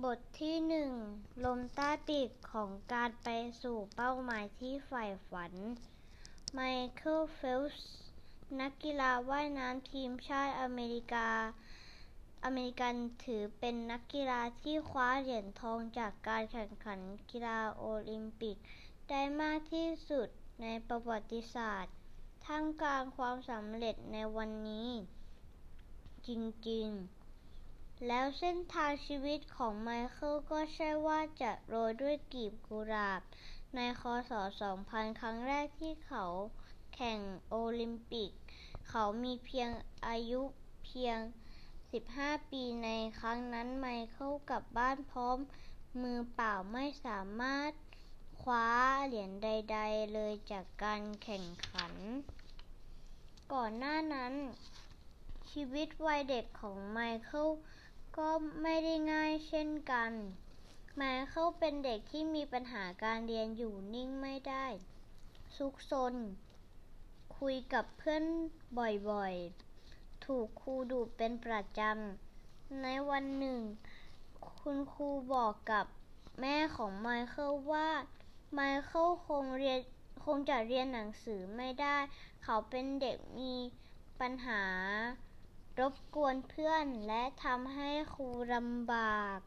บทที่หนึ่งลมใต้ปีกของการไปสู่เป้าหมายที่ใฝ่ฝัน ไมเคิลเฟลป์สนักกีฬาว่ายน้ำทีมชาติอเมริกา อเมริกันถือเป็นนักกีฬาที่คว้าเหรียญทองจากการแข่งขันกีฬาโอลิมปิก ได้มากที่สุดในประวัติศาสตร์ ท่ามกลางความสำเร็จในวันนี้ จริง ๆ แล้วเส้นทางชีวิตของไมเคิลก็ใช่ว่าจะโรยด้วยกลีบกุหลาบ ในคศ 2000 ครั้งแรกที่เขาแข่งโอลิมปิก เขามีเพียงอายุเพียง 15 ปีในครั้งนั้นไมเคิลกลับบ้านพร้อมมือเปล่าไม่สามารถคว้าเหรียญใด ๆ เลยจากการแข่งขัน ก่อนหน้านั้น ชีวิตวัยเด็กของไมเคิล ก็ไม่ได้ง่ายเช่นกัน แม้เขาเป็นเด็กที่มีปัญหาการเรียนอยู่นิ่งไม่ได้ ซุกซน คุยกับเพื่อนบ่อยๆ ถูกครูดุเป็นประจำ ในวันหนึ่ง คุณครูบอกกับแม่ของไมเคิลว่า ไมเคิลคงเรียนคงจะเรียนหนังสือไม่ได้ เขาเป็นเด็กมีปัญหา รบกวนเพื่อนและทำให้ครูลำบาก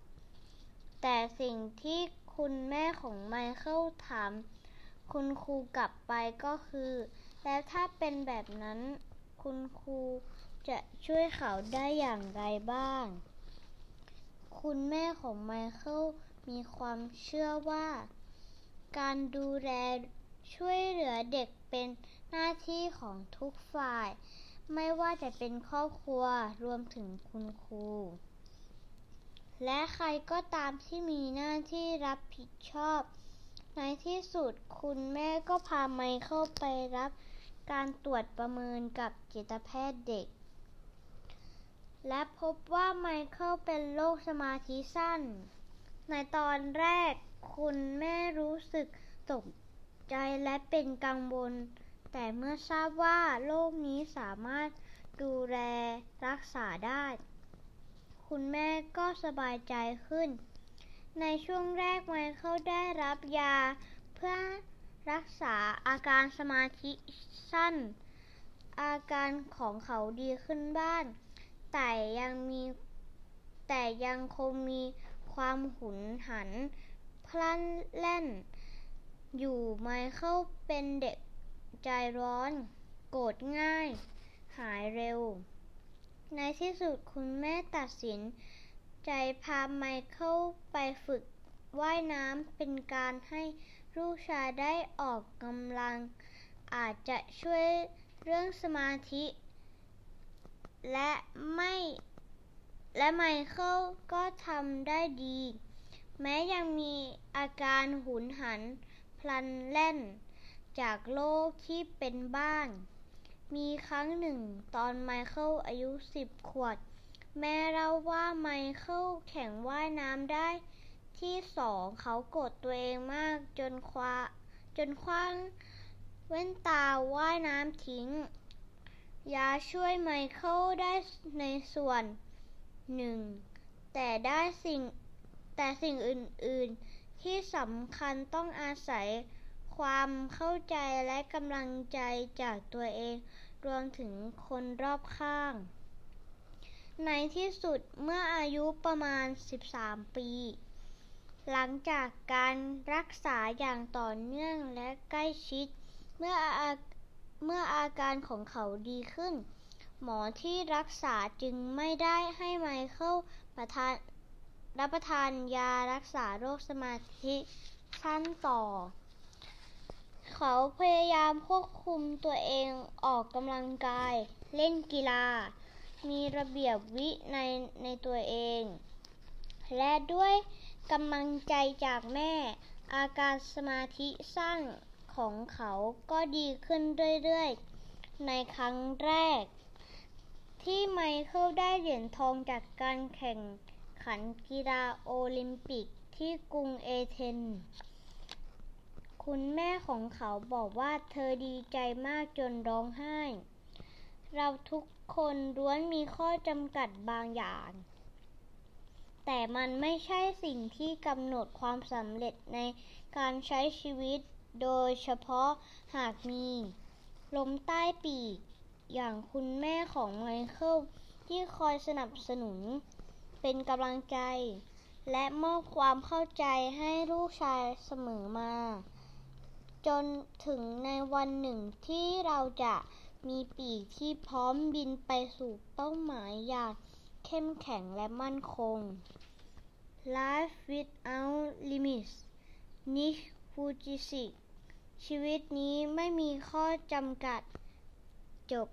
แต่สิ่งที่คุณแม่ของไมเคิลถาม คุณครูกลับไปก็คือ แล้วถ้าเป็นแบบนั้น คุณครูจะช่วยเขาได้อย่างไรบ้าง คุณแม่ของไมเคิลมีความเชื่อว่า การดูแลช่วยเหลือเด็กเป็นหน้าที่ของทุกฝ่าย ไม่ว่าจะเป็นครอบครัวรวมถึงคุณครู และใครก็ตามที่มีหน้าที่รับผิดชอบ ในที่สุดคุณแม่ก็พาไมเคิลไปรับการตรวจประเมินกับจิตแพทย์เด็ก และพบว่าไมเคิลเป็นโรคสมาธิสั้น ในตอนแรกคุณแม่รู้สึกตกใจและเป็นกังวล แต่เมื่อทราบว่าโรคนี้สามารถดูแลรักษาได้ คุณแม่ก็สบายใจขึ้น ในช่วงแรกไมเคิลได้รับยา เพื่อรักษาอาการสมาธิสั้น อาการของเขาดีขึ้นบ้างแต่ยังมีแต่ยังคงมีความหุนหัน พลันแล่น อยู่ไมเคิลเป็นเด็ก ใจร้อน โกรธง่าย หายเร็ว ในที่สุดคุณแม่ตัดสิน ใจพาไมเคิลไปฝึกว่ายน้ำเป็นการให้ลูกชายได้ออกกำลัง อาจจะช่วยเรื่องสมาธิ และไม่และไมเคิลก็ทำได้ดี แม้ยังมีอาการหุนหันพลันแล่น จากโลกที่เป็นบ้าน มีครั้งหนึ่งตอนไมเคิลอายุสิบขวดแม่เล่าว่าไมเคิลแข่งว่ายน้ำได้ที่สองเขากดตัวเองมากจนคว้าจนคว้างเว้นตาว่ายน้ำทิ้ง ยาช่วยไมเคิลได้ในส่วนหนึ่ง แต่ได้สิ่งแต่สิ่งอื่น ๆ ที่สำคัญต้องอาศัย ความเข้าใจและกำลังใจจากตัวเอง รวมถึงคนรอบข้าง ในที่สุดเมื่ออายุประมาณ 13 ปี หลังจากการรักษาอย่างต่อเนื่องและใกล้ชิด เมื่ออาเมื่ออาการของเขาดีขึ้น หมอที่รักษาจึงไม่ได้ให้ไมเคิลประทานรับประทานยารักษาโรคสมาธิสั้นต่อ เขาพยายามควบคุมตัวเองออกกำลังกาย เล่นกีฬา มีระเบียบวิในในตัวเอง และด้วยกำลังใจจากแม่ อาการสมาธิสั้นของเขาก็ดีขึ้นเรื่อยๆ ในครั้งแรก ที่ไมเคิลได้เหรียญทองจากการแข่งขันกีฬาโอลิมปิกที่กรุงเอเธนส์ คุณแม่ของเขาบอกว่าเธอดีใจมากจนร้องไห้ เราทุกคนล้วนมีข้อจำกัดบางอย่าง แต่มันไม่ใช่สิ่งที่กำหนดความสำเร็จในการใช้ชีวิต โดยเฉพาะหากมีลมใต้ปีก อย่างคุณแม่ของไมเคิลที่คอยสนับสนุน เป็นกำลังใจและมอบความเข้าใจให้ลูกชายเสมอมา จนถึงในวันหนึ่งที่เราจะมีปีกที่พร้อมบินไปสู่เป้าหมายอย่างเข้มแข็งและมั่นคง Life without limits นิชฟูจิสิชีวิตนี้ไม่มีข้อจำกัดจบ